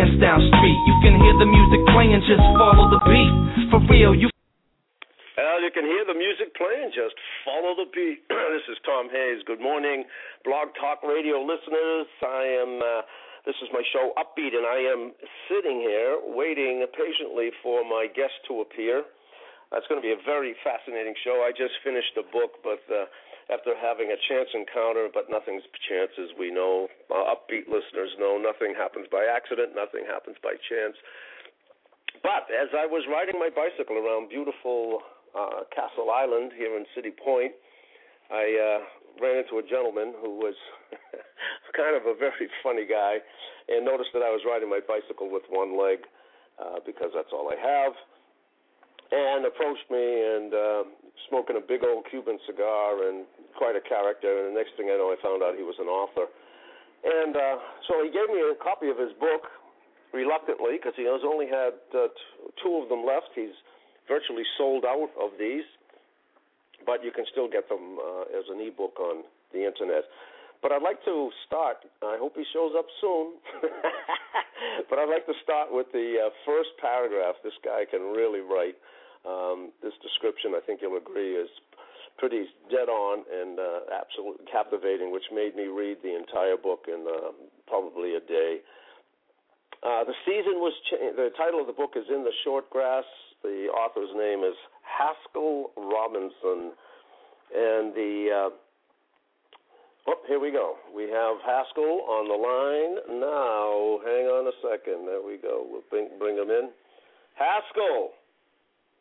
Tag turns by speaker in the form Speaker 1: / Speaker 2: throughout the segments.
Speaker 1: On Lansdowne Street. You can hear the music playing, just follow the beat. For real, you
Speaker 2: you can hear the music playing. Just follow the beat. this is Tom Hayes. Good morning, Blog Talk Radio listeners. I am. Uh, this is my show Upbeat, and I am sitting here waiting patiently for my guest to appear. That's going to be a very fascinating show. I just finished a book, but uh, after having a chance encounter, but nothing's chance, as we know, uh, upbeat listeners know, nothing happens by accident, nothing happens by chance. But as I was riding my bicycle around beautiful uh, Castle Island here in City Point, I uh, ran into a gentleman who was kind of a very funny guy and noticed that I was riding my bicycle with one leg uh, because that's all I have, and approached me and uh, smoking a big old Cuban cigar and quite a character. And the next thing I know, I found out he was an author. And uh, so he gave me a copy of his book reluctantly because he has only had uh, t- two of them left. He's virtually sold out of these, but you can still get them uh, as an ebook on the internet. But I'd like to start. I hope he shows up soon. but I'd like to start with the uh, first paragraph. This guy can really write. Um, this description, I think you'll agree, is pretty dead on and uh, absolutely captivating, which made me read the entire book in uh, probably a day. Uh, the season was cha- the title of the book is in the short grass. The author's name is Haskell Robinson, and the uh, oh here we go. We have Haskell on the line now. Hang on a second. There we go. We'll bring bring him in. Haskell,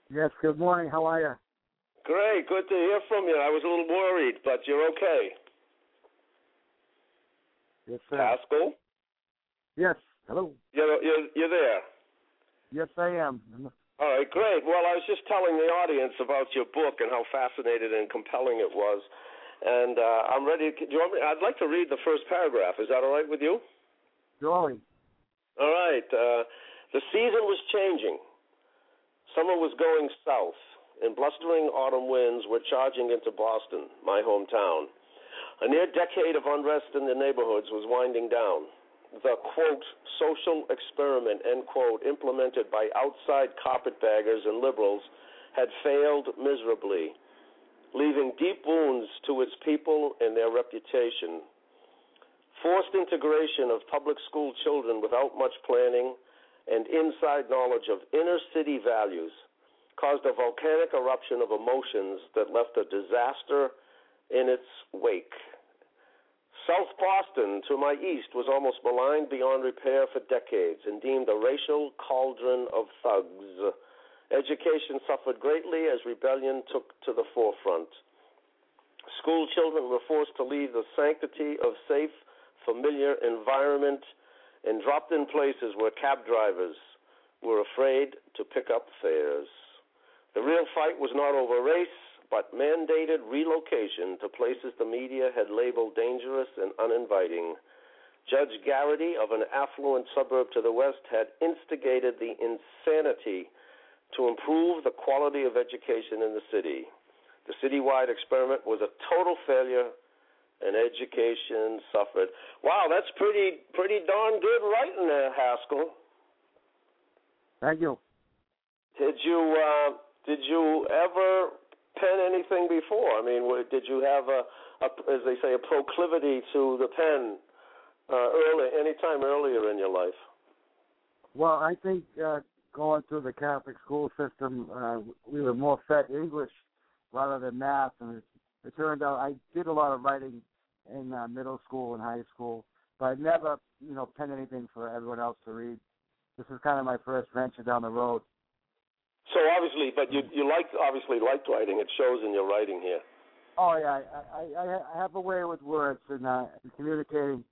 Speaker 3: Yes, good morning. How are you?
Speaker 2: great, good to hear from you. I was a little worried, but you're okay.
Speaker 3: Yes, sir.
Speaker 2: Haskell,
Speaker 3: Yes. Hello.
Speaker 2: you're you're, you're there.
Speaker 3: Yes, I am.
Speaker 2: All right, great. Well, I was just telling the audience about your book and how fascinating and compelling it was, and uh, I'm ready. Do you want me? I'd like to read the first paragraph. Is that all right with you?
Speaker 3: Joey.
Speaker 2: All right. Uh, the season was changing. Summer was going south, and blustering autumn winds were charging into Boston, my hometown. A near decade of unrest in the neighborhoods was winding down. The quote social experiment end quote implemented by outside carpetbaggers and liberals had failed miserably, leaving deep wounds to its people and their reputation. Forced integration of public school children without much planning and inside knowledge of inner city values caused a volcanic eruption of emotions that left a disaster in its wake. South Boston, to my east, was almost maligned beyond repair for decades and deemed a racial cauldron of thugs. Education suffered greatly as rebellion took to the forefront. School children were forced to leave the sanctity of safe, familiar environment and dropped in places where cab drivers were afraid to pick up fares. The real fight was not over race, but mandated relocation to places the media had labeled dangerous and uninviting. Judge Garrity of an affluent suburb to the west had instigated the insanity to improve the quality of education in the city. The citywide experiment was a total failure and education suffered. Wow, that's pretty pretty darn good writing there, Haskell.
Speaker 3: Thank you.
Speaker 2: Did you uh did you ever pen anything before? I mean, did you have a, a, as they say, a proclivity to the pen uh, early, any time earlier in your life?
Speaker 3: Well, I think uh, going through the Catholic school system, uh, we were more fed English rather than math, and it, it turned out I did a lot of writing in uh, middle school and high school, but I never, you know, penned anything for everyone else to read. This is kind of my first venture down the road.
Speaker 2: So obviously, but you you like obviously liked writing. It shows in your writing here.
Speaker 3: Oh yeah, I I, I have a way with words and, uh, communicating,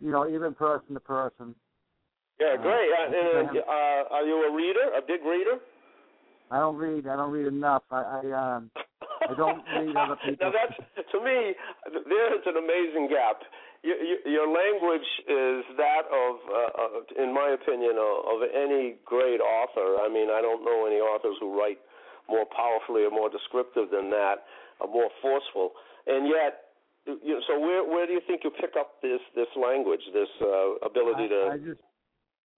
Speaker 3: you know, even person to person.
Speaker 2: Yeah,
Speaker 3: Uh,
Speaker 2: great. Uh, and, uh, are you a reader? A big reader?
Speaker 3: I don't read. I don't read enough. I, I um I don't read other
Speaker 2: now that's to me. There is an amazing gap. Your, your, language is that of, uh, uh, in my opinion, of, of any great author. I mean, I don't know any authors who write more powerfully or more descriptive than that, or more forceful. And yet, you know, so where where do you think you pick up this this language, this uh, ability to?
Speaker 3: I, I just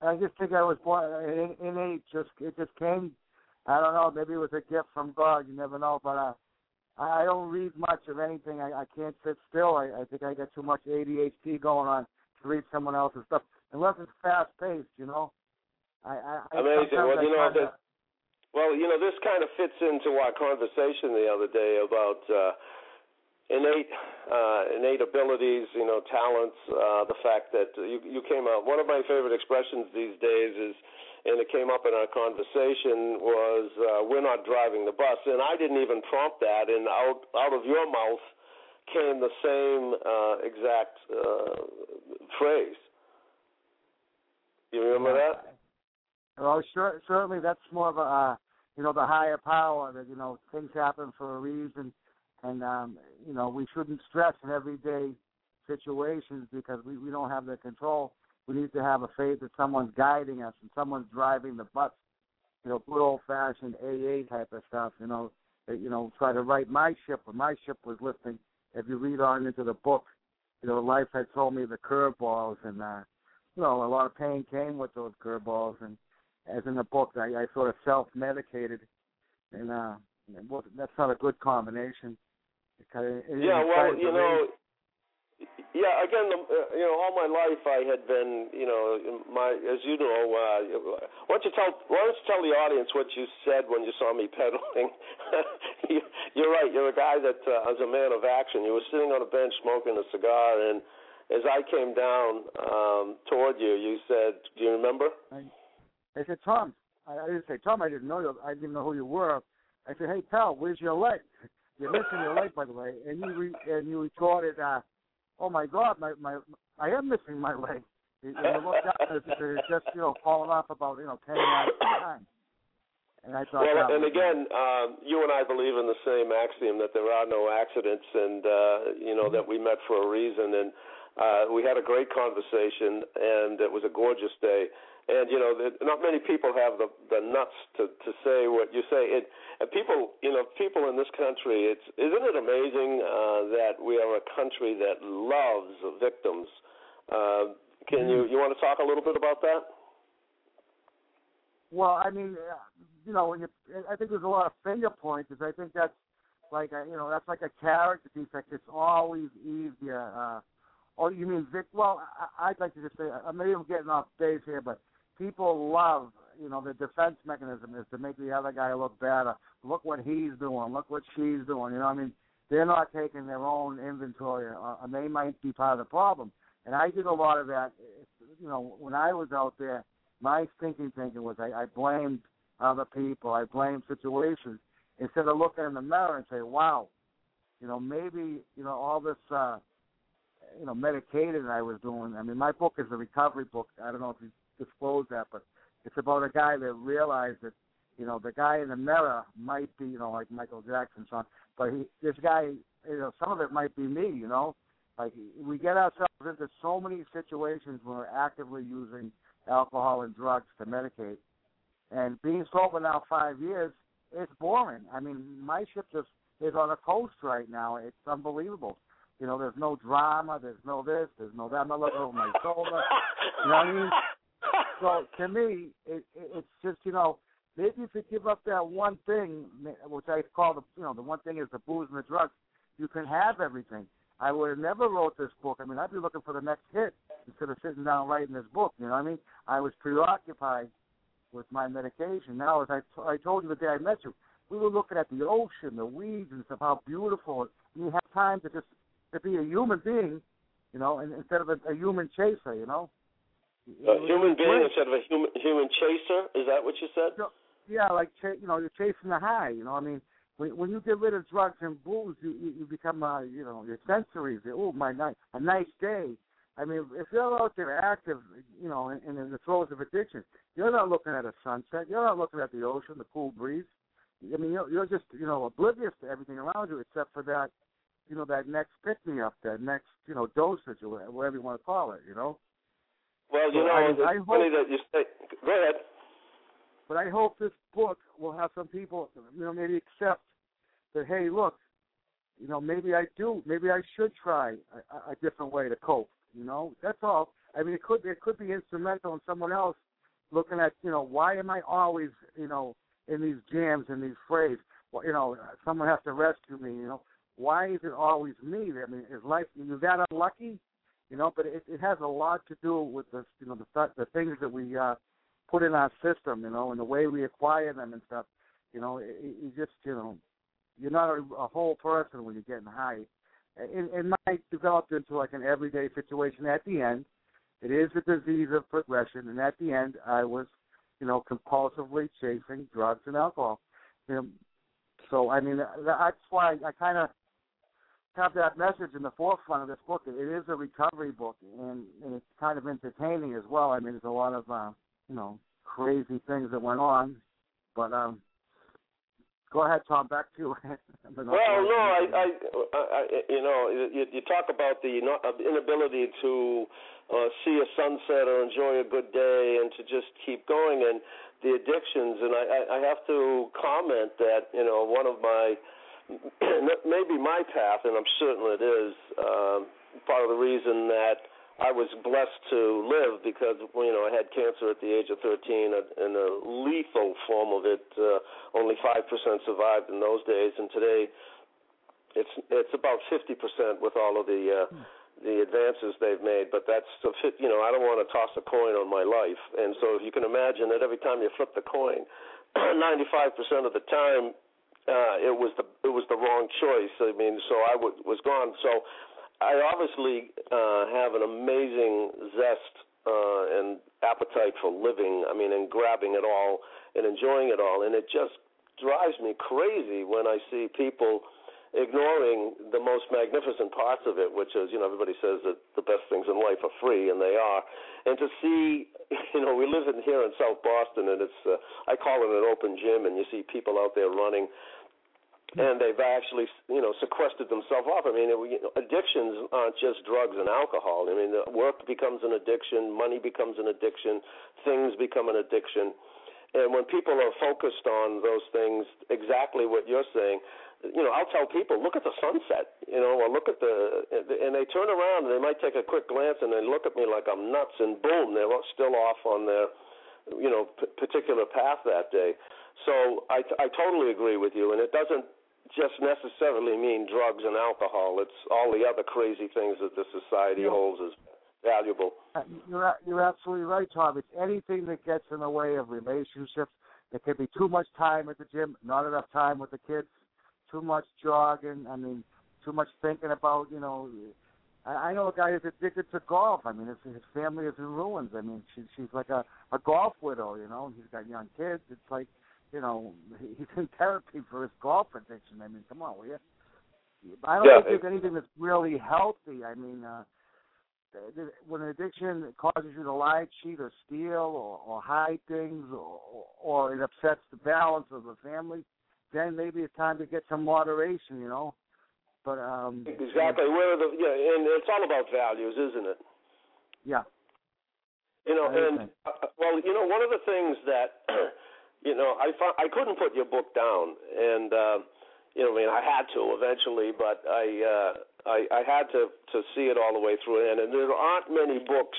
Speaker 3: I just think I was born in, innate. Just it just came. I don't know. Maybe it was a gift from God. You never know. But uh, I I don't read much of anything. I, I can't sit still. I, I think I got too much ADHD going on to read someone else's stuff, unless it's fast paced. You know. I, I, I
Speaker 2: Amazing. Well, you know, that- Well, you know, this kind of fits into our conversation the other day about uh, innate uh, innate abilities, you know, talents. Uh, the fact that you you came out. One of my favorite expressions these days is, and it came up in our conversation was, uh, "We're not driving the bus," and I didn't even prompt that, and out out of your mouth came the same uh, exact uh, phrase. You remember that?
Speaker 3: Well, sure, certainly that's more of a, uh, you know, the higher power that, you know, things happen for a reason. And, um, you know, we shouldn't stress in everyday situations because we, we don't have the control. We need to have a faith that someone's guiding us and someone's driving the bus. You know, good old fashioned AA type of stuff, you know, you know, try to right my ship when my ship was lifting. If you read on into the book, you know, life had told me the curveballs and, uh, you know, a lot of pain came with those curveballs and as in the book, I, I sort of self-medicated, and uh, it wasn't, that's not a good combination. Because
Speaker 2: Yeah, well, you know. Yeah. Again, the, uh, you know, all my life I had been, you know, my as you know. Uh, why don't you tell Why don't you tell the audience what you said when you saw me pedaling? you, you're right. You're a guy that uh, a man of action. You were sitting on a bench smoking a cigar, and as I came down um, toward you, you said, "Do you remember?"
Speaker 3: I, I said, Tom, I, I didn't say Tom. I didn't know you. I didn't even know who you were. I said, Hey, pal, where's your leg? You're missing your leg, by the way. And you re, and you retorted, uh, Oh my God, my my I am missing my leg. And you looked up and it's just you know falling off about you know ten yards at a time. And I thought,
Speaker 2: Well, and again, um, you and I believe in the same axiom that there are no accidents, and uh, you know that we met for a reason. And uh, we had a great conversation, and it was a gorgeous day. And you know, not many people have the the nuts to to say what you say. It, and people, you know, people in this country, it's isn't it amazing uh, that we are a country that loves victims. Uh, can you you want to talk a little bit about that?
Speaker 3: Well, I mean, uh, you know, when you, I think there's a lot of finger pointers. I think that's like a, you know, that's like a character defect. It's always easier. Uh, oh, you mean Vic? Well, I, I'd like to just say, I maybe I'm getting off base here, but people love, you know, the defense mechanism is to make the other guy look better. Look what he's doing. Look what she's doing. You know, I mean, they're not taking their own inventory, uh, and they might be part of the problem. And I did a lot of that. You know, when I was out there, my thinking thinking was I, I blamed other people, I blamed situations instead of looking in the mirror and say, "Wow, you know, maybe you know all this, uh, you know, medicating I was doing. I mean, my book is a recovery book. I don't know if you that, but it's about a guy that realized that, you know, the guy in the mirror might be, you know, like Michael Jackson, son, but he, this guy, you know, some of it might be me, you know, like we get ourselves into so many situations when we're actively using alcohol and drugs to medicate. And being sober now five years, it's boring. I mean, my ship just is on a coast right now. It's unbelievable. You know, there's no drama, there's no this, there's no that. I'm not looking over my shoulder. You know what I mean? So to me, it, it, it's just you know, maybe if you give up that one thing, which I call the you know the one thing is the booze and the drugs, you can have everything. I would have never wrote this book. I mean, I'd be looking for the next hit instead of sitting down writing this book. You know what I mean? I was preoccupied with my medication. Now, as I, t- I told you the day I met you, we were looking at the ocean, the weeds, and stuff. How beautiful! it- And you have time to just to be a human being, you know, and instead of a, a human chaser. You know. It
Speaker 2: A human being instead of a human human chaser. Is that what you said?
Speaker 3: No, yeah, like ch- you know, you're chasing the high. You know, I mean, when when you get rid of drugs and booze, you you, you become uh, you know, your sensories. Oh, my night, a nice day. I mean, if you're out there active, you know, and, and in the throes of addiction, you're not looking at a sunset. You're not looking at the ocean, the cool breeze. I mean, you're, you're just you know oblivious to everything around you except for that, you know, that next pick me up, that next you know dosage or whatever you want to call it. You know.
Speaker 2: Well, you
Speaker 3: So
Speaker 2: know,
Speaker 3: I-
Speaker 2: it's
Speaker 3: I
Speaker 2: funny
Speaker 3: hope-
Speaker 2: that you say. Go ahead.
Speaker 3: But I hope this book will have some people, you know, maybe accept that, hey, look, you know, maybe I do, maybe I should try a, a different way to cope. You know, that's all. I mean, it could it could be instrumental in someone else looking at, you know, why am I always, you know, in these jams and these frays? Well, you know, someone has to rescue me. You know, why is it always me? I mean, is life is that unlucky? You know, but it, it has a lot to do with the, you know, the th- the things that we uh, put in our system, you know, and the way we acquire them and stuff. You know, it, it, you just, you know, you're not a, a whole person when you're getting high. It, and mine developed into like an everyday situation. At the end, it is a disease of progression, and at the end, I was, you know, compulsively chasing drugs and alcohol. You know, so I mean, that- that's why I kind of have that message in the forefront of this book. It is a recovery book, and, and it's kind of entertaining as well. I mean, there's a lot of, uh, you know, crazy things that went on, but um, go ahead, Tom. Back to you.
Speaker 2: Well, no, I, I, I, I you know, you, you talk about the uh, inability to uh, see a sunset or enjoy a good day and to just keep going, and the addictions. And I, I, I have to comment that you know one of my maybe my path, and I'm certain it is um, part of the reason that I was blessed to live because you know I had cancer at the age of 13 and a lethal form of it. Uh, only five percent survived in those days, and today it's it's about 50 percent with all of the uh, the advances they've made. But that's the fit. You know I don't want to toss a coin on my life, and so if you can imagine that every time you flip the coin, 95 percent of the time uh, it was the it was the wrong choice. I mean, so I w- was gone. So I obviously uh, have an amazing zest uh, and appetite for living. I mean, and grabbing it all and enjoying it all, and it just drives me crazy when I see people ignoring the most magnificent parts of it, which is, you know, everybody says that the best things in life are free, and they are. And to see, you know, we live in here in South Boston, and it's, uh, I call it an open gym, and you see people out there running and they've actually you know sequestered themselves off. I mean, it, you know, addictions aren't just drugs and alcohol. I mean, work becomes an addiction, money becomes an addiction, things become an addiction, and when people are focused on those things, exactly what you're saying. You know, I'll tell people, look at the sunset, you know, or look at the, and they turn around and they might take a quick glance and they look at me like I'm nuts, and boom, they're still off on their, you know, p- particular path that day. So I, I totally agree with you, and it doesn't just necessarily mean drugs and alcohol. It's all the other crazy things that the society
Speaker 3: Yeah.
Speaker 2: holds as valuable.
Speaker 3: Uh, You're you're absolutely right, Tom. It's anything that gets in the way of relationships. There could be too much time at the gym, not enough time with the kids, too much jogging. I mean, too much thinking about you know. I, I know a guy who's addicted to golf. I mean, his, his family is in ruins. I mean, she, she's like a a golf widow. You know, and he's got young kids. It's like, you know, he's in therapy for his golf addiction. I mean, come on, will you? I don't
Speaker 2: Yeah,
Speaker 3: think there's anything that's really healthy. I mean, uh, when an addiction causes you to lie, cheat, or steal, or, or hide things, or, or it upsets the balance of the family, then maybe it's time to get some moderation. You know, but um,
Speaker 2: Exactly. Where the yeah, and it's all about values, isn't it?
Speaker 3: yeah,
Speaker 2: You know, and uh, well, you know, one of the things that you know, I found, I couldn't put your book down, and uh, you know, I mean, I had to eventually, but I uh, I, I had to to see it all the way through, and, and there aren't many books.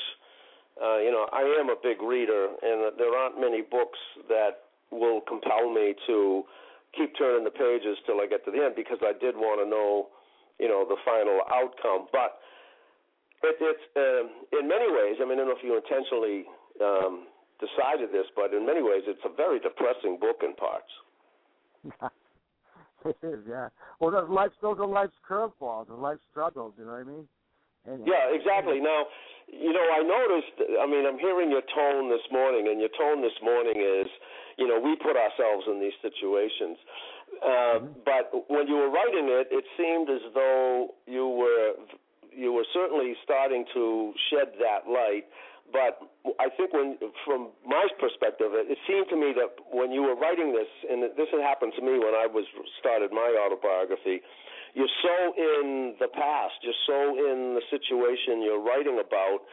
Speaker 2: Uh, you know, I am a big reader, and there aren't many books that will compel me to keep turning the pages till I get to the end because I did want to know, you know, the final outcome. But it, it's um, in many ways. I mean, I don't know if you intentionally um, decided this, but in many ways, it's a very depressing book in parts.
Speaker 3: it is, yeah. Well, those life, those are life's curveballs, and life struggles. You know what I mean? And,
Speaker 2: Yeah, exactly. Now, you know, I noticed. I mean, I'm hearing your tone this morning, and your tone this morning is, you know, we put ourselves in these situations. Uh, But when you were writing it, it seemed as though you were you were certainly starting to shed that light. But I think when, from my perspective, it, it seemed to me that when you were writing this, and this had happened to me when I was started my autobiography, you're so in the past, you're so in the situation you're writing about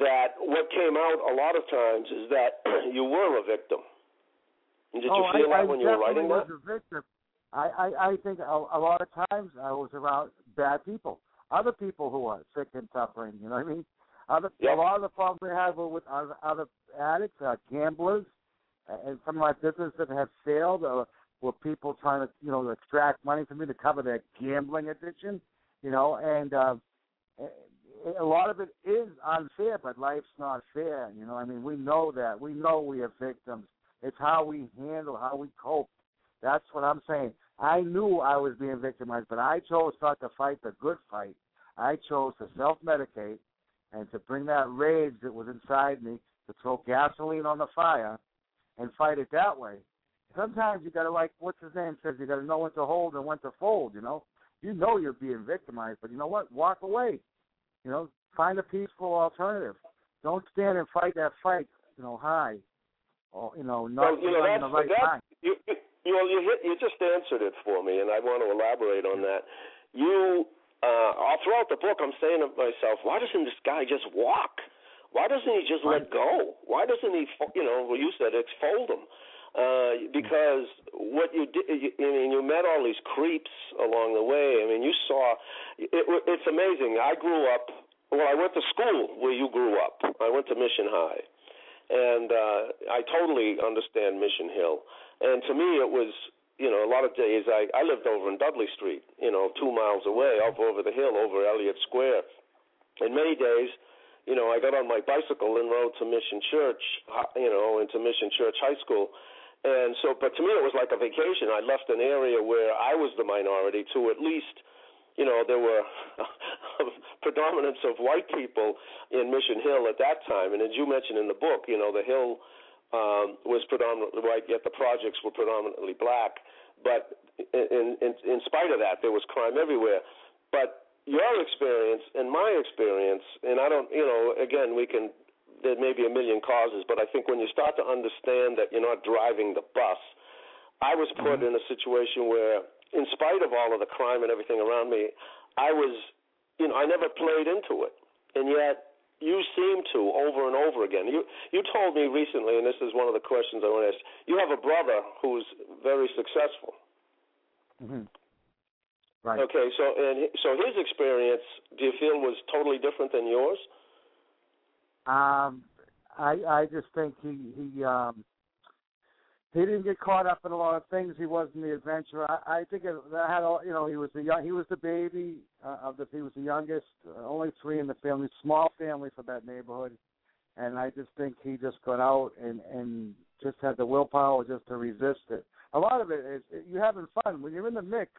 Speaker 2: that what came out a lot of times is that you were a victim. Did
Speaker 3: oh,
Speaker 2: you feel
Speaker 3: I,
Speaker 2: that
Speaker 3: I
Speaker 2: when you were writing that?
Speaker 3: was a victim. I, I, I think a, a lot of times I was around bad people, other people who are sick and suffering. You know what I mean? Other. A lot of the problems we have were with other, other addicts, uh, gamblers, and some of my businesses that have failed uh, were people trying to, you know, extract money from me to cover their gambling addiction. You know, and uh, a lot of it is unfair, but life's not fair. You know, I mean, we know that. We know we are victims. It's how we handle, how we cope. That's what I'm saying. I knew I was being victimized, but I chose not to fight the good fight. I chose to self-medicate and to bring that rage that was inside me to throw gasoline on the fire and fight it that way. Sometimes you gotta like what's his name says you gotta know when to hold and when to fold. You know, you know you're being victimized, but you know what? Walk away. You know, find a peaceful alternative. Don't stand and fight that fight. You know, high. Or you know, not
Speaker 2: Well, you know, that's,
Speaker 3: the right
Speaker 2: that,
Speaker 3: time.
Speaker 2: You, you, you know, you hit, you just answered it for me, and I want to elaborate on that. You, uh, all throughout the book, I'm saying to myself, why doesn't this guy just walk? Why doesn't he just let go? Why doesn't he, you know, well, you said exfold him? Uh, because what you did, you, I mean, you met all these creeps along the way. I mean, you saw. It, it's amazing. I grew up. Well, I went to school where you grew up. I went to Mission High, and uh, I totally understand Mission Hill. And to me, it was, you know, a lot of days I I lived over in Dudley Street, you know, two miles away, up over the hill, over Eliot Square. And many days, you know, I got on my bicycle and rode to Mission Church, you know, into Mission Church High School. And so, but to me, it was like a vacation. I left an area where I was the minority to at least, you know, there were predominance of white people in Mission Hill at that time. And as you mentioned in the book, you know, the hill um, was predominantly white, yet the projects were predominantly black. But in, in in spite of that, there was crime everywhere. But your experience and my experience, and I don't, you know, again, we can. There may be a million causes, but I think when you start to understand that you're not driving the bus, I was put in a situation where, in spite of all of the crime and everything around me, I was, you know, I never played into it, and yet you seem to over and over again. You you told me recently, and this is one of the questions I want to ask. You have a brother who's very successful.
Speaker 3: hmm Right.
Speaker 2: Okay, so and so his experience, do you feel was totally different than yours?
Speaker 3: Um, I I just think he he um he didn't get caught up in a lot of things. He wasn't the adventurer. I, I think that had all you know. He was the young. He was the baby uh, of the. He was the youngest. Uh, only three in the family. Small family for that neighborhood. And I just think he just got out and and just had the willpower just to resist it. A lot of it is you having fun when you're in the mix.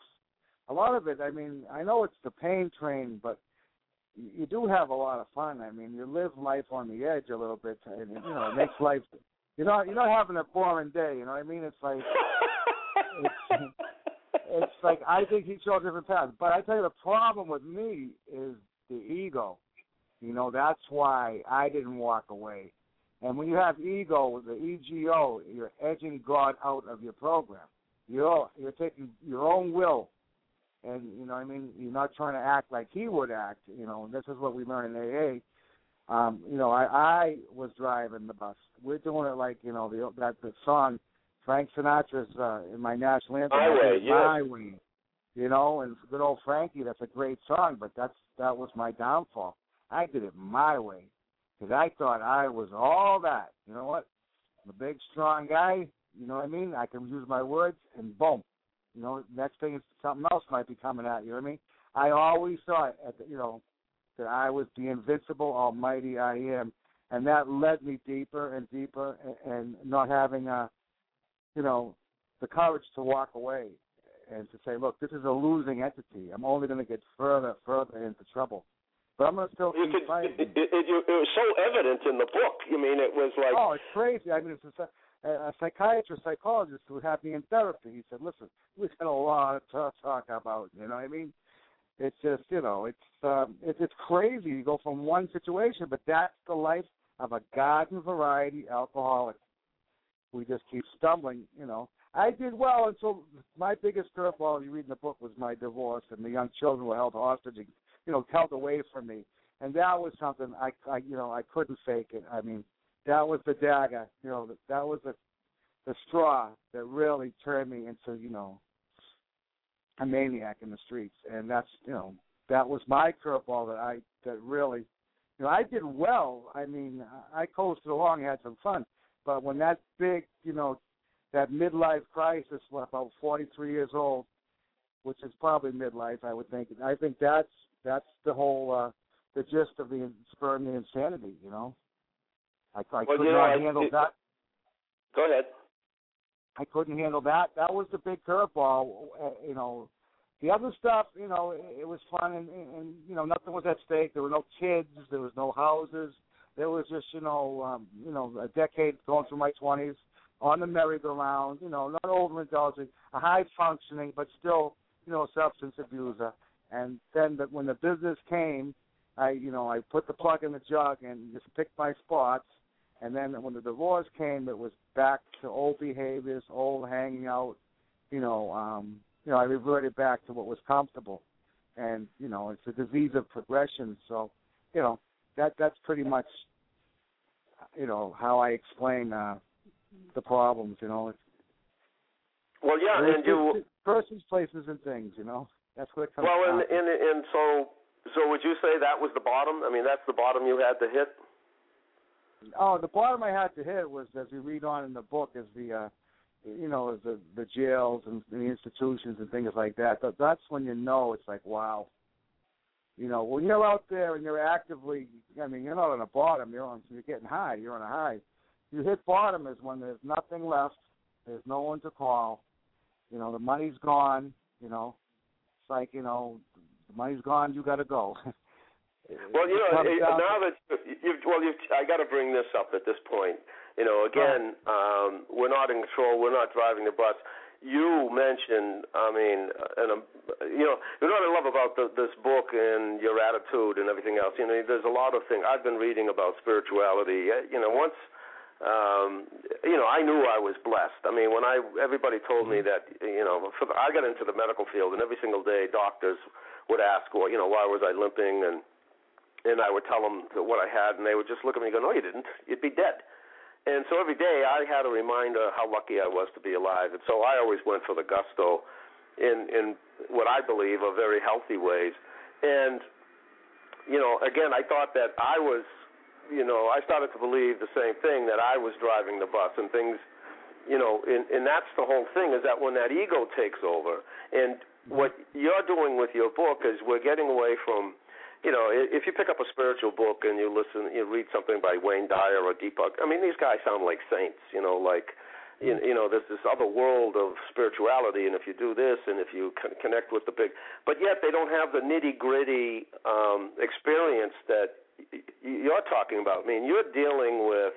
Speaker 3: A lot of it. I mean, I know it's the pain train, but you do have a lot of fun. I mean, you live life on the edge a little bit, and you know, it makes life. You're not you're not having a boring day. You know what I mean? It's like it's, it's like I think he chose different paths. But I tell you, the problem with me is the ego. You know, that's why I didn't walk away. And when you have ego, the ego, you're edging God out of your program. You're you're taking your own will and you know, what I mean, you're not trying to act like he would act. You know, and this is what we learn in AA. Um, you know, I, I was driving the bus. We're doing it like you know the that the song Frank Sinatra's uh, in my national anthem.
Speaker 2: My
Speaker 3: I did
Speaker 2: Way,
Speaker 3: it my way. You know, and good old Frankie, that's a great song, but that's that was my downfall. I did it my way because I thought I was all that. You know what? I'm a big, strong guy. You know what I mean? I can use my words, and boom. You know, next thing is something else might be coming at you. know what I mean? I always thought, at the, you know, that I was the invincible, almighty I am, and that led me deeper and deeper, and, and not having, uh, you know, the courage to walk away and to say, look, this is a losing entity. I'm only going to get further, further into trouble. But I'm going to still keep
Speaker 2: could,
Speaker 3: fighting.
Speaker 2: it, it, it, it was so evident in the book. You mean it was like
Speaker 3: Oh, it's crazy. I mean, it's a, a psychiatrist, psychologist who had me in therapy. He said, "Listen, we've had a lot to talk about." You know what I mean? It's just, you know, it's um, it's it's crazy. You go from one situation, but that's the life of a garden variety alcoholic. We just keep stumbling. You know, I did well until my biggest curveball you read in the book was my divorce, and the young children were held hostage. You know, held away from me, and that was something I, I you know, I couldn't fake it. I mean, that was the dagger. You know, that, that was the the straw that really turned me into, you know, a maniac in the streets. And that's, you know, that was my curveball that I that really, you know, I did well. I mean, I coasted along, had some fun. But when that big, you know, that midlife crisis, when about 43 years old, which is probably midlife, I would think. I think that's that's the whole uh, the gist of the spurring the insanity. You know, I, I
Speaker 2: Well,
Speaker 3: could
Speaker 2: you know,
Speaker 3: not
Speaker 2: I-
Speaker 3: handle
Speaker 2: it-
Speaker 3: that.
Speaker 2: Go ahead.
Speaker 3: I couldn't handle that. That was the big curveball. Uh, you know, the other stuff, you know, it, was fun, and, and, you know, nothing was at stake. There were no kids. There was no houses. There was just, you know, um, you know, a decade going through my twenties on the merry-go-round. You know, not overindulging, a high functioning, but still, you know, a substance abuser. And then the, when the business came, I, you know, I put the plug in the jug and just picked my spots. And then when the divorce came, it was back to old behaviors, old hanging out. You know, um, you know, I reverted back to what was comfortable, and you know, it's a disease of progression. So, you know, that that's pretty much, you know, how I explain uh, the problems. You know, it's,
Speaker 2: Well, yeah,
Speaker 3: it's
Speaker 2: and you
Speaker 3: persons, places, and things. You know, that's what it comes
Speaker 2: well, and and and so so would you say that was the bottom? I mean, that's the bottom you had to hit.
Speaker 3: Oh, the bottom I had to hit was, as we read on in the book, is the, uh, you know, is the the jails and the institutions and things like that. That that's when you know it's like, wow. You know, when you're out there and you're actively, I mean, you're not on the bottom. You're on, you're getting high. You're on a high. You hit bottom is when there's nothing left. There's no one to call. You know, the money's gone. You know, it's like you know, the money's gone. You got to go.
Speaker 2: Well, you know,
Speaker 3: comes down to-
Speaker 2: now that you've well, you've I got to bring this up at this point. You know, again, um, we're not in control. We're not driving the bus. You mentioned, I mean, and um, you know, you know what I love about the, this book and your attitude and everything else. You know, there's a lot of things I've been reading about spirituality. Uh, You know, once um you know i knew i was blessed i mean when i everybody told me that you know for the, i got into the medical field and every single day doctors would ask well you know why was i limping and and i would tell them what i had and they would just look at me and go no you didn't. You'd be dead. And so every day i had a reminder how lucky i was to be alive. And so i always went for the gusto in in what i believe are very healthy ways. And you know again i thought that i was you know, I started to believe the same thing that I was driving the bus and things, you know, and, and that's the whole thing is that when that ego takes over, and what you're doing with your book is we're getting away from, you know, if you pick up a spiritual book and you listen, you read something by Wayne Dyer or Deepak, I mean, these guys sound like saints, you know, like, you, you know, there's this other world of spirituality, and if you do this, and if you con- connect with the big, but yet they don't have the nitty gritty um, experience that y- you're talking about. I mean, you're dealing with.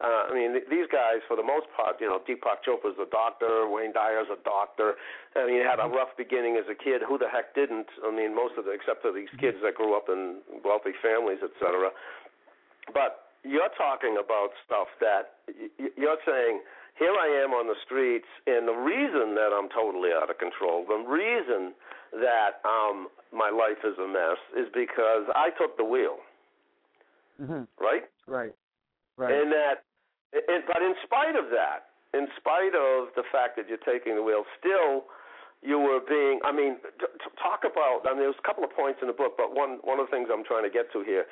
Speaker 2: Uh, I mean, th- these guys, for the most part, you know, Deepak Chopra's a doctor, Wayne Dyer's a doctor. I mean, he had a rough beginning as a kid. Who the heck didn't? I mean, most of the, except for these kids that grew up in wealthy families, et cetera. But you're talking about stuff that y- you're saying, here I am on the streets, and the reason that I'm totally out of control, the reason that um, my life is a mess, is because I took the wheel,
Speaker 3: hmm
Speaker 2: right?
Speaker 3: Right. Right.
Speaker 2: And that, and, but in spite of that, in spite of the fact that you're taking the wheel, still you were being. I mean, t- t- talk about. I mean, there's a couple of points in the book, but one one of the things I'm trying to get to here.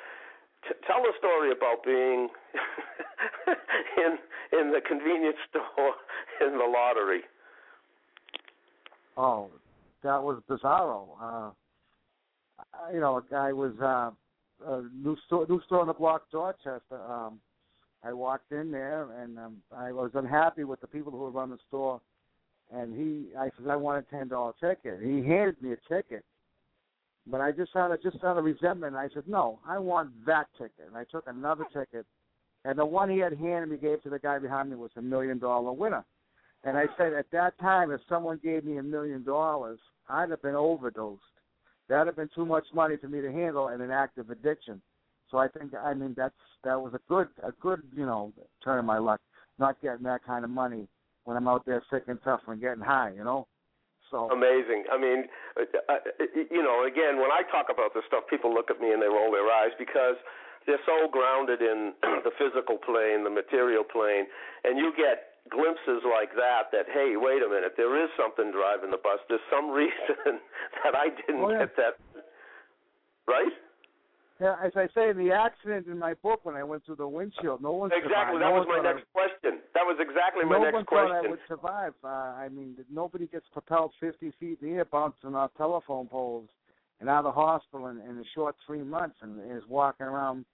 Speaker 2: T- tell a story about being, in in the convenience store in the lottery?
Speaker 3: Oh, that was bizarro. Uh, you know, a guy was uh, a new store, new store on the block, Dorchester. Um, I walked in there and um, I was unhappy with the people who were running the store. And he, I said, I want a ten dollar ticket. He handed me a ticket, but I just had a just out of resentment. I said, no, I want that ticket. And I took another ticket, and the one he had handed me gave to the guy behind me was a million dollar winner. And I said, at that time, if someone gave me a million dollars, I'd have been overdosed. That'd have been too much money for me to handle and an active addiction. So I think, I mean, that's that was a good, a good, you know, turn of my luck, not getting that kind of money when I'm out there sick and tough and getting high, you know. So
Speaker 2: Amazing. I mean, uh, uh, you know, again, when I talk about this stuff, people look at me and they roll their eyes because they're so grounded in the physical plane, the material plane, and you get glimpses like that that hey wait a minute there is something driving the bus there's some reason that i didn't
Speaker 3: Oh, yeah.
Speaker 2: get that right
Speaker 3: Yeah, as I say, in the accident in my book when I went through the windshield, no one
Speaker 2: exactly
Speaker 3: survived.
Speaker 2: that
Speaker 3: no
Speaker 2: was my
Speaker 3: thought I-
Speaker 2: next question that was exactly my
Speaker 3: no
Speaker 2: next
Speaker 3: one thought I
Speaker 2: question
Speaker 3: would survive. Uh, I mean, nobody gets propelled 50 feet in the air, bouncing off telephone poles, and out of the hospital in, in a short three months, and is walking around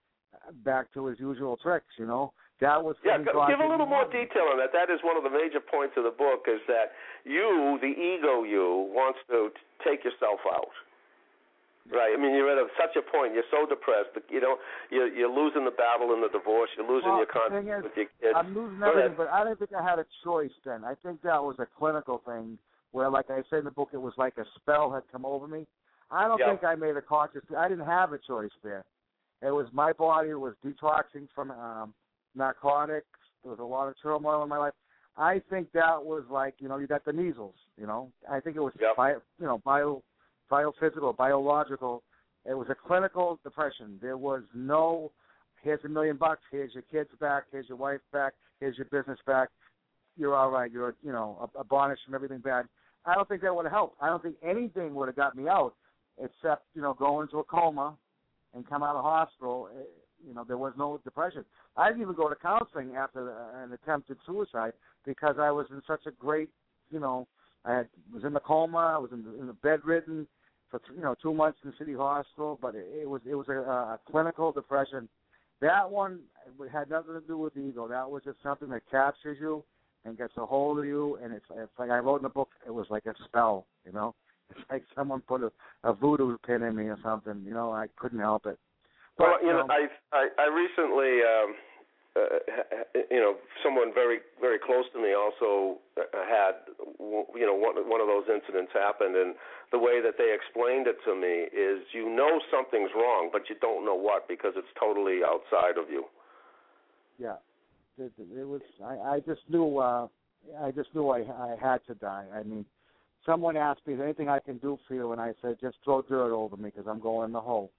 Speaker 3: back to his usual tricks. You know, that was
Speaker 2: Yeah,
Speaker 3: thank
Speaker 2: g-
Speaker 3: God
Speaker 2: give a little more
Speaker 3: happen.
Speaker 2: detail on that. That is one of the major points of the book is that you, the ego you, wants to t- take yourself out. Right. I mean, you're at a, such a point. You're so depressed. that You know, you're, you're losing the battle in the divorce. You're losing
Speaker 3: Well,
Speaker 2: your contact with your kids.
Speaker 3: I'm losing everything, but I didn't think I had a choice then. I think that was a clinical thing where, like I said in the book, it was like a spell had come over me. I don't
Speaker 2: Yeah.
Speaker 3: think I made a conscious. I didn't have a choice there. It was my body was detoxing from um narcotics. There was a lot of turmoil in my life. I think that was like you know you got the measles. You know, I think it was
Speaker 2: Yep.
Speaker 3: bio, you know bio, biophysical, biological. It was a clinical depression. There was no here's a million bucks, here's your kids back, here's your wife back, here's your business back. You're all right. You're you know abolished from everything bad. I don't think that would have helped. I don't think anything would have got me out, except you know go into a coma and come out of hospital. Eh, You know there was no depression. I didn't even go to counseling after an attempted suicide because I was in such a great you know I had, was in the coma. I was in the, in the bedridden for you know two months in the city hospital, but it, it was it was a, a clinical depression. That one had nothing to do with ego. That was just something that captures you and gets a hold of you, and it's it's like I wrote in the book. It was like a spell, you know. It's like someone put a, a voodoo pin in me or something. You know, I couldn't help it. But,
Speaker 2: well, you know, I I, I recently, um, uh, you know, someone very very close to me also uh, had, you know, one one of those incidents happened, and the way that they explained it to me is, you know, something's wrong, but you don't know what because it's totally outside of you.
Speaker 3: yeah, it, it was. I, I just knew. uh I just knew I, I had to die. I mean, someone asked me, "Is there anything I can do for you?" And I said, "Just throw dirt over me because I'm going in the hole."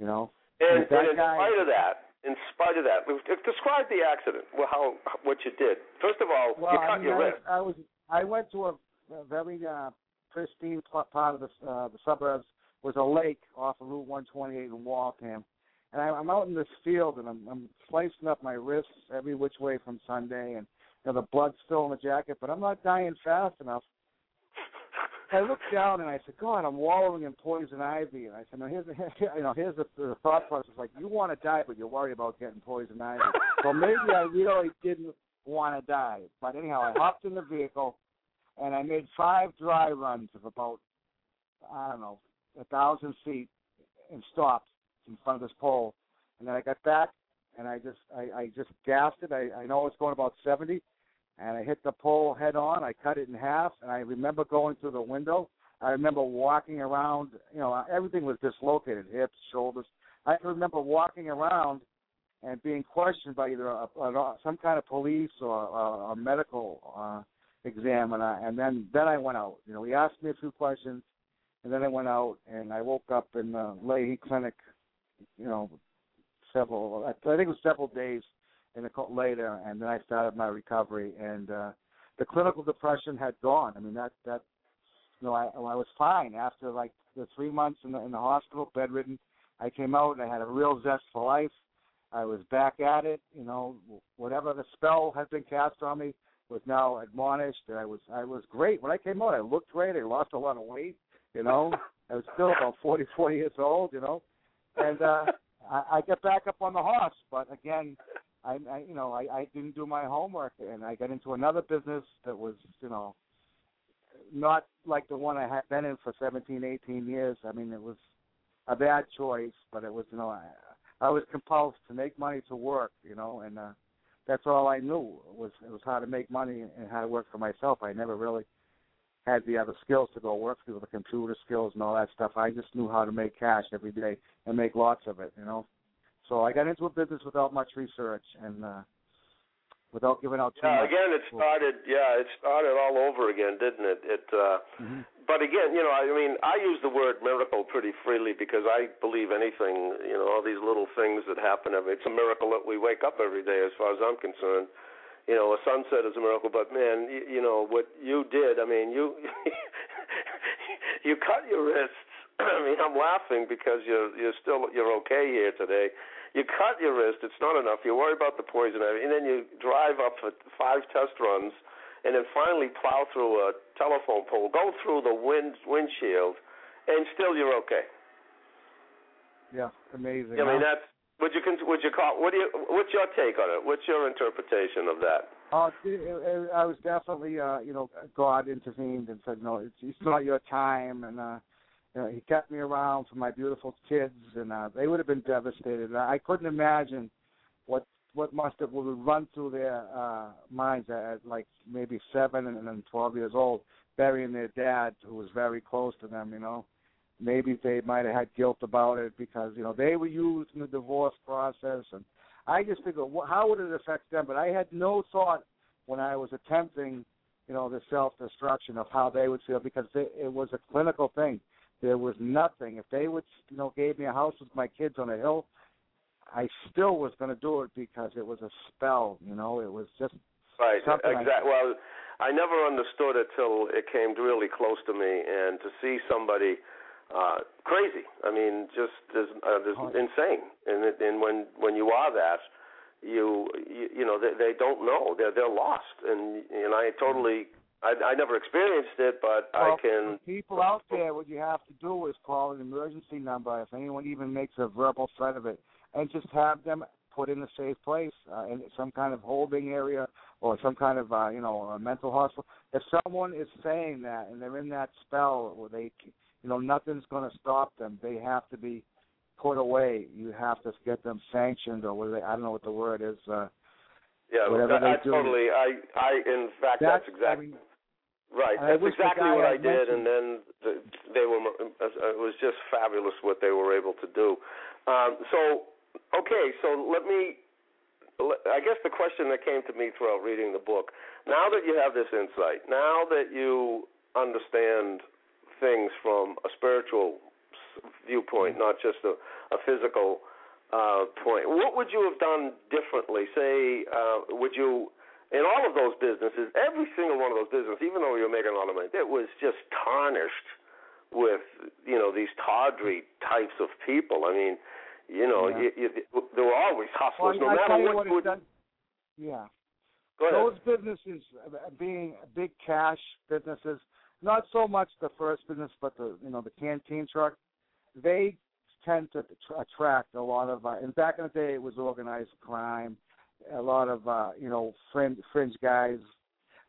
Speaker 3: You know.
Speaker 2: And,
Speaker 3: That
Speaker 2: and in
Speaker 3: guy-
Speaker 2: spite of that, in spite of that, describe the accident. Well, how what you did. First of all,
Speaker 3: Well,
Speaker 2: you
Speaker 3: I
Speaker 2: cut
Speaker 3: mean,
Speaker 2: your
Speaker 3: I,
Speaker 2: wrist.
Speaker 3: I was I went to a, a very uh, pristine part of the uh, the suburbs. Was a lake off of Route 128 in Waltham, and I, I'm out in this field and I'm, I'm slicing up my wrists every which way from Sunday, and you know, the blood's still in the jacket, but I'm not dying fast enough. I looked down and I said, God, I'm wallowing in poison ivy. And I said, no, here's the, you know, here's the, the thought process. Like, you want to die, but you're worried about getting poison ivy. so maybe I really didn't want to die. But anyhow, I hopped in the vehicle and I made five dry runs of about, I don't know, a thousand feet and stopped in front of this pole. And then I got back and I just, I, I just gassed it. I, I know it's going about 70 and I hit the pole head on. I cut it in half, and I remember going through the window. I remember walking around. You know, everything was dislocated, hips, shoulders. I remember walking around and being questioned by either a, a, some kind of police or a, a medical uh, examiner. And then then I went out. You know, he asked me a few questions, and then I went out and I woke up in the Lahey Clinic. You know, several. I think it was several days in the co- later, and then I started my recovery, and uh, the clinical depression had gone. I mean, that that you know, I, I was fine after like the three months in the in the hospital, bedridden. I came out and I had a real zest for life. I was back at it. You know, whatever the spell had been cast on me was now admonished. I was I was great when I came out. I looked great. I lost a lot of weight. You know, I was still about forty four years old. You know, and uh, I, I get back up on the horse. But again, I, I you know I, I didn't do my homework, and I got into another business that was you know not like the one I had been in for 17, 18 years. I mean, it was a bad choice, but it was you know I, I was compelled to make money to work, you know, and uh, that's all I knew was it was how to make money and how to work for myself. I never really had the other skills to go work through the computer skills and all that stuff. I just knew how to make cash every day and make lots of it, you know. So I got into a business without much research and uh without giving out too
Speaker 2: Yeah,
Speaker 3: much.
Speaker 2: again, it started. Yeah, it started all over again, didn't it? It. uh
Speaker 3: Mhm.
Speaker 2: But again, you know, I mean, I use the word miracle pretty freely because I believe anything. You know, all these little things that happen. Every, it's a miracle that we wake up every day, as far as I'm concerned. You know, a sunset is a miracle, but man, you, you know what you did. I mean, you you cut your wrists. I mean, I'm laughing because you're you're still you're okay here today. You cut your wrist. It's not enough. You worry about the poison, and then you drive up for five test runs and then finally plow through a telephone pole, go through the wind windshield, and still you're okay.
Speaker 3: Yeah, amazing.
Speaker 2: I mean that's would you would you call what do you what's your take on it? What's your interpretation of that?
Speaker 3: Oh, it, I was definitely, uh, you know, God intervened and said, no, it's, it's not your time, and uh, you know, He kept me around for my beautiful kids, and uh, they would have been devastated. I couldn't imagine what what must have would run through their uh, minds at, like maybe seven and then twelve years old, burying their dad, who was very close to them. You know, maybe they might have had guilt about it because you know they were used in the divorce process and I just figured, how would it affect them? But I had no thought when I was attempting, you know, the self-destruction of how they would feel because it, it was a clinical thing. There was nothing. If they would, you know, gave me a house with my kids on a hill, I still was going to do it because it was a spell. You know, it was just
Speaker 2: Right.
Speaker 3: Something
Speaker 2: Exactly. Well, I never understood it till it came really close to me, and to see somebody uh crazy. I mean, just as, uh, as
Speaker 3: Oh.
Speaker 2: insane. And it, and when when you are that, you you, you know they, they don't know. They're they're lost. And and I totally I I never experienced it, but I can.
Speaker 3: for people out there, what you have to do is call an emergency number if anyone even makes a verbal threat of it, and just have them put in a safe place, uh, in some kind of holding area or some kind of uh, you know a mental hospital. If someone is saying that and they're in that spell where they, you know, nothing's going to stop them, they have to be put away. You have to get them sanctioned or whether they, I don't know what the word is. Uh,
Speaker 2: Yeah,
Speaker 3: whatever
Speaker 2: I
Speaker 3: do.
Speaker 2: totally. I I in fact that's,
Speaker 3: that's
Speaker 2: exactly.
Speaker 3: I mean,
Speaker 2: Right.
Speaker 3: I
Speaker 2: That's exactly what I
Speaker 3: had
Speaker 2: did, and then the, they were. It was just fabulous what they were able to do. Um, so, okay, so let me. I guess the question that came to me throughout reading the book. Now that you have this insight, now that you understand things from a spiritual viewpoint, not just a, a physical uh, point, what would you have done differently? Say, uh, would you in all of those businesses, every single one of those businesses, even though you were making a lot of money, it was just tarnished with you know these tawdry types of people. I mean, you know,
Speaker 3: Yeah.
Speaker 2: you, you, there were always hustlers,
Speaker 3: well,
Speaker 2: no
Speaker 3: I
Speaker 2: matter what
Speaker 3: what does. Yeah. Those businesses uh, being big cash businesses, not so much the first business, but the you know the canteen truck, they tend to attract a lot of. Uh, and back in the day, it was organized crime, a lot of uh, you know fringe fringe guys.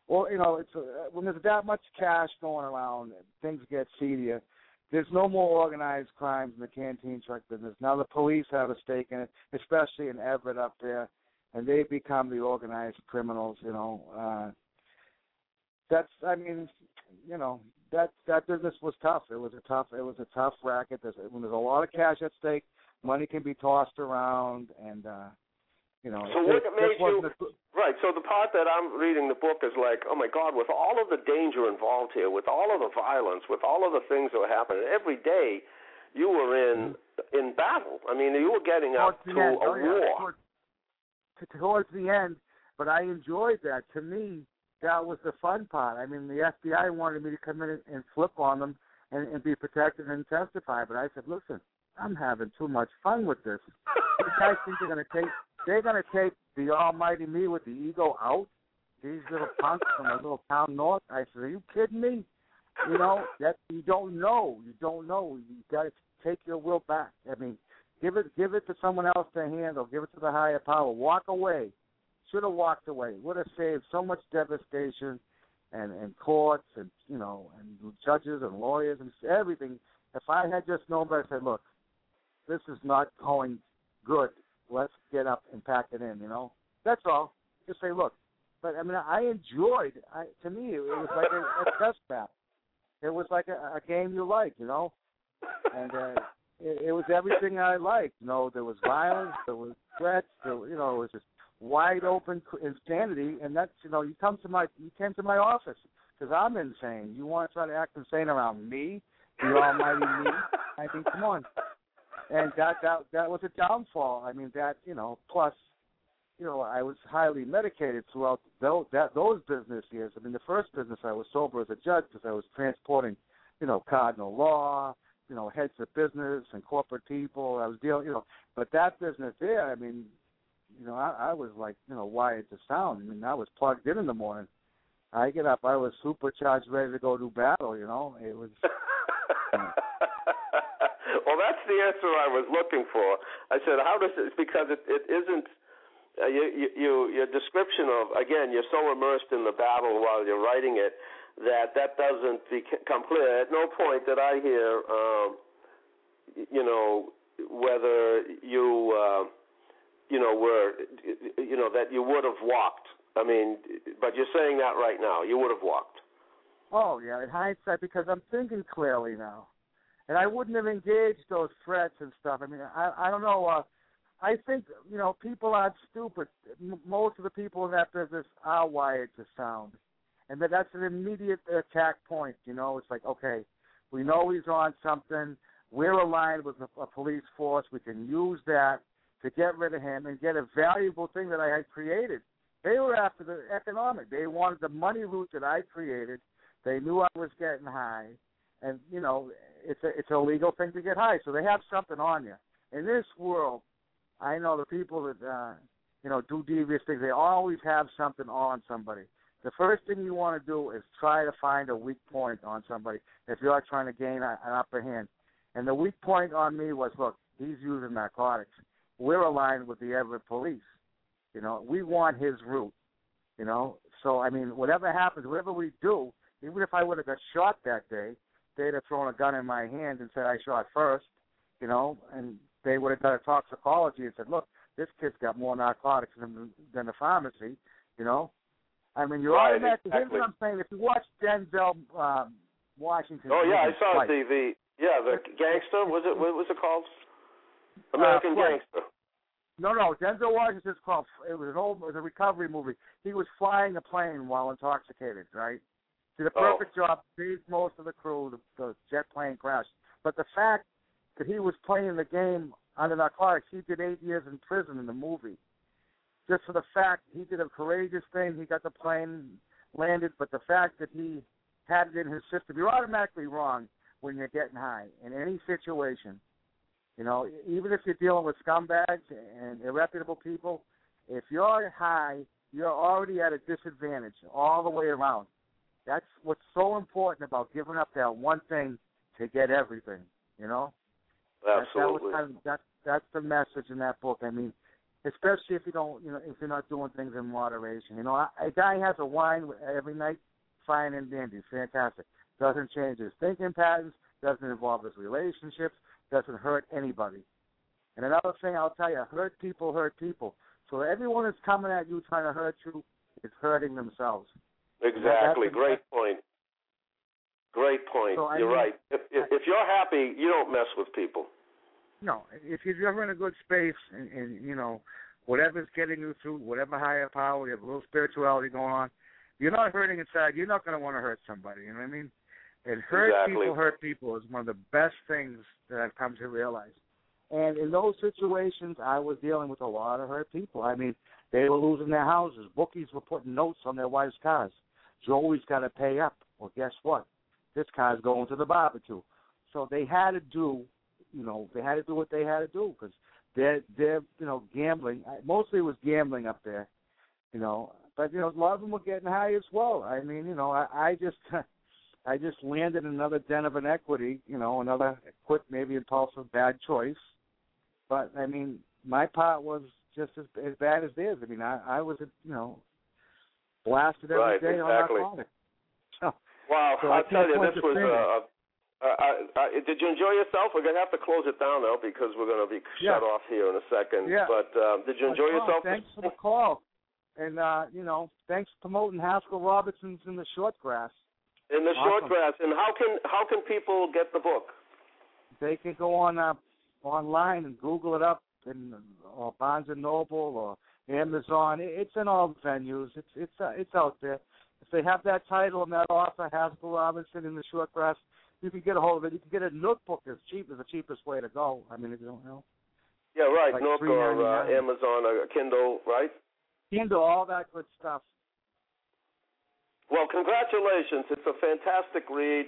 Speaker 3: Well, you know, it's uh, when there's that much cash going around, things get seedier. There's no more organized crimes in the canteen truck business. Now the police have a stake in it, especially in Everett up there and they become the organized criminals. You know, uh, that's I mean, you know that that business was tough. It was a tough it was a tough racket. There's when there's a lot of cash at stake, money can be tossed around, and uh, you know.
Speaker 2: So what
Speaker 3: it
Speaker 2: made you-
Speaker 3: a
Speaker 2: Right. So the part that I'm reading the book is like, oh my God, with all of the danger involved here, with all of the violence, with all of the things that were happening every day, you were in in battle. I mean, you were getting
Speaker 3: towards
Speaker 2: up to
Speaker 3: end.
Speaker 2: a
Speaker 3: oh, yeah,
Speaker 2: war.
Speaker 3: Towards, to, towards the end, but I enjoyed that. To me, that was the fun part. I mean, the FBI wanted me to come in and, flip on them and, and be protected and testify, but I said, listen, I'm having too much fun with this. These guys think they're gonna take they're gonna take the almighty me with the ego out. These little punks from a little town north. I said, Are you kidding me? You know, that you don't know. You don't know. You gotta take your will back. I mean, give it give it to someone else to handle, give it to the higher power. Walk away. Should have walked away. Would have saved so much devastation and and courts and you know and judges and lawyers and everything. If I had just known better, I said, look, this is not going good. Let's get up and pack it in. You know, that's all. Just say, look. But I mean, I enjoyed. I to me, it was like a, a chess match. It was like a, a game you like, you know, and uh, it, it was everything I liked. You know, there was violence, there was threats, there, you know, it was just wide open insanity. And that's you know, you come to my you came to my office because I'm insane. You want to try to act insane around me, the almighty me? I think, come on. And that that that was a downfall. I mean, that you know, plus you know, I was highly medicated throughout those that those business years. I mean, the first business I was sober as a judge because I was transporting, you know, Cardinal Law, you know, heads of business and corporate people. I was dealing, you know, but that business there, I mean, you know, I, I was like, you know, wired to sound. I mean, I was plugged in in the morning. I get up, I was supercharged, ready to go do battle. You know, it was.
Speaker 2: well, that's the answer I was looking for. I said, "How does it?" Because it, it isn't uh, you, you, your description of again, you're so immersed in the battle while you're writing it that that doesn't become clear. At no point did I hear, um, you know, whether you, uh, you know, were, you know, that you would have walked. I mean, but you're saying that right now. You would have walked.
Speaker 3: Oh yeah, in hindsight, because I'm thinking clearly now, and I wouldn't have engaged those threats and stuff. I mean, I I don't know. Uh, I think you know people aren't stupid. M- most of the people in that business are wired to sound, and that that's an immediate attack point. You know, it's like okay, we know he's on something. We're aligned with a, a police force. We can use that to get rid of him and get a valuable thing that I had created. They were after the economic. They wanted the money route that I created. They knew I was getting high, and you know it's a it's a legal thing to get high. So they have something on you. In this world, I know the people that uh, you know do devious things. They always have something on somebody. The first thing you want to do is try to find a weak point on somebody if you are trying to gain an upper hand. And the weak point on me was, look, he's using narcotics. We're aligned with the Everett police. You know, we want his route. You know, so I mean, whatever happens, whatever we do, even if I would have got shot that day, they'd have thrown a gun in my hand and said I shot first. You know, and they would have done a toxicology and said, look, this kid's got more narcotics than, than the pharmacy, you know. I mean, you're
Speaker 2: right,
Speaker 3: automatically.
Speaker 2: exactly.
Speaker 3: Here's what I'm saying: if you watch Denzel um, Washington,
Speaker 2: Oh yeah, I saw
Speaker 3: Flight,
Speaker 2: the the yeah the gangster was it what was it called? American
Speaker 3: Uh.
Speaker 2: Gangster.
Speaker 3: No, no, Denzel Washington's called. It was an old, it was a recovery movie. He was flying a plane while intoxicated, right? Did a
Speaker 2: Oh.
Speaker 3: perfect job, saved most of the crew. The, the jet plane crashed, but the fact that he was playing the game under narcotics, he did eight years in prison in the movie. Just for the fact he did a courageous thing, he got the plane landed, but the fact that he had it in his system, you're automatically wrong when you're getting high in any situation. You know, even if you're dealing with scumbags and irreputable people, if you're high, you're already at a disadvantage all the way around. That's what's so important about giving up that one thing to get everything. You know, that, that
Speaker 2: Absolutely.
Speaker 3: kind of, that that's the message in that book. I mean, especially if you don't, you know, if you're not doing things in moderation. You know, a a guy has a wine every night, fine and dandy, fantastic. Doesn't change his thinking patterns. Doesn't involve his relationships. Doesn't hurt anybody. And another thing I'll tell you, hurt people hurt people. So everyone that's coming at you trying to hurt you is hurting themselves.
Speaker 2: Exactly. Great point. Great point.
Speaker 3: So,
Speaker 2: You're
Speaker 3: mean-
Speaker 2: right. If, if if you're happy, you don't mess with people.
Speaker 3: No, if you're ever in a good space and, and you know whatever's getting you through, whatever higher power, you have a little spirituality going on, you're not hurting inside. You're not going to want to hurt somebody. You know what I mean? And hurt
Speaker 2: Exactly.
Speaker 3: people, hurt people is one of the best things that I've come to realize. And in those situations, I was dealing with a lot of hurt people. I mean, they were losing their houses. Bookies were putting notes on their wives' cars. Joey's got to pay up. Well, guess what? This guy's going to the barbecue. So they had to do you know they had to do what they had to do because they're they're you know gambling. Mostly it was gambling up there, you know. But you know a lot of them were getting high as well. I mean, you know, I, I just I just landed another den of inequity, you know, another quick maybe impulsive bad choice. But I mean, my part was just as, as bad as theirs. I mean, I I was you know blasted every
Speaker 2: Right,
Speaker 3: day
Speaker 2: exactly.
Speaker 3: on narcotics. So,
Speaker 2: Wow,
Speaker 3: So I
Speaker 2: I tell you, this was. Uh, uh, uh, uh, did you enjoy yourself? We're gonna have to close it down now because we're gonna be
Speaker 3: Yeah.
Speaker 2: shut off here in a second.
Speaker 3: Yeah.
Speaker 2: But um, did you enjoy
Speaker 3: Tom,
Speaker 2: yourself?
Speaker 3: Thanks for the call. And uh, you know, thanks for promoting Haskell Robertson's in the short grass.
Speaker 2: in the short grass. And how can how can people get the book?
Speaker 3: They can go on uh, online and Google it up in or Barnes and Noble or Amazon. It's in all the venues. It's it's uh, it's out there. If they have that title and that author, Haskell Robinson in the short grass, you can get a hold of it. You can get a notebook as cheap as the cheapest way to go. I mean, if you don't know.
Speaker 2: Yeah, right.
Speaker 3: Like
Speaker 2: Nook or uh, Amazon or Kindle, right?
Speaker 3: Kindle, all that good stuff.
Speaker 2: Well, congratulations! It's a fantastic read.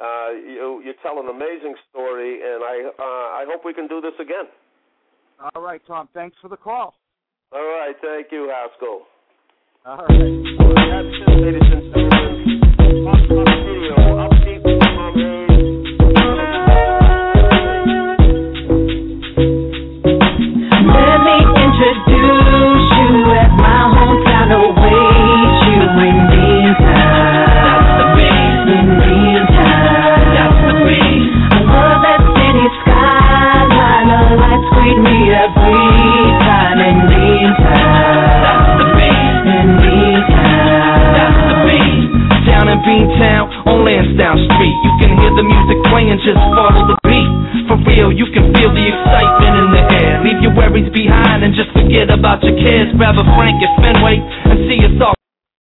Speaker 2: Uh, you you tell an amazing story, and I uh, I hope we can do this again.
Speaker 3: All right, Tom. Thanks for the call.
Speaker 2: All right, thank you, Haskell.
Speaker 3: All right.
Speaker 2: That's it, ladies and gentlemen.
Speaker 1: Street, you can hear the music playing, just follow the beat. For real, you can feel the excitement in the air. Leave your worries behind and just forget about your cares. Grab a Frank at Fenway and see us all.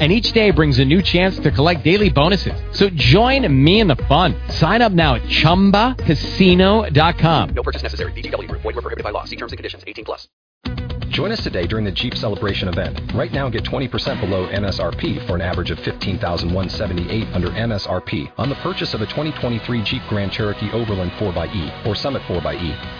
Speaker 4: and each day brings a new chance to collect daily bonuses. So join me in the fun. Sign up now at ChumbaCasino.com.
Speaker 5: No purchase necessary. VGW Group. Void were prohibited by law. See terms and conditions. 18 plus.
Speaker 6: Join us today during the Jeep Celebration event. Right now, get 20% below MSRP for an average of 15178 under MSRP on the purchase of a 2023 Jeep Grand Cherokee Overland 4xE or Summit 4xE.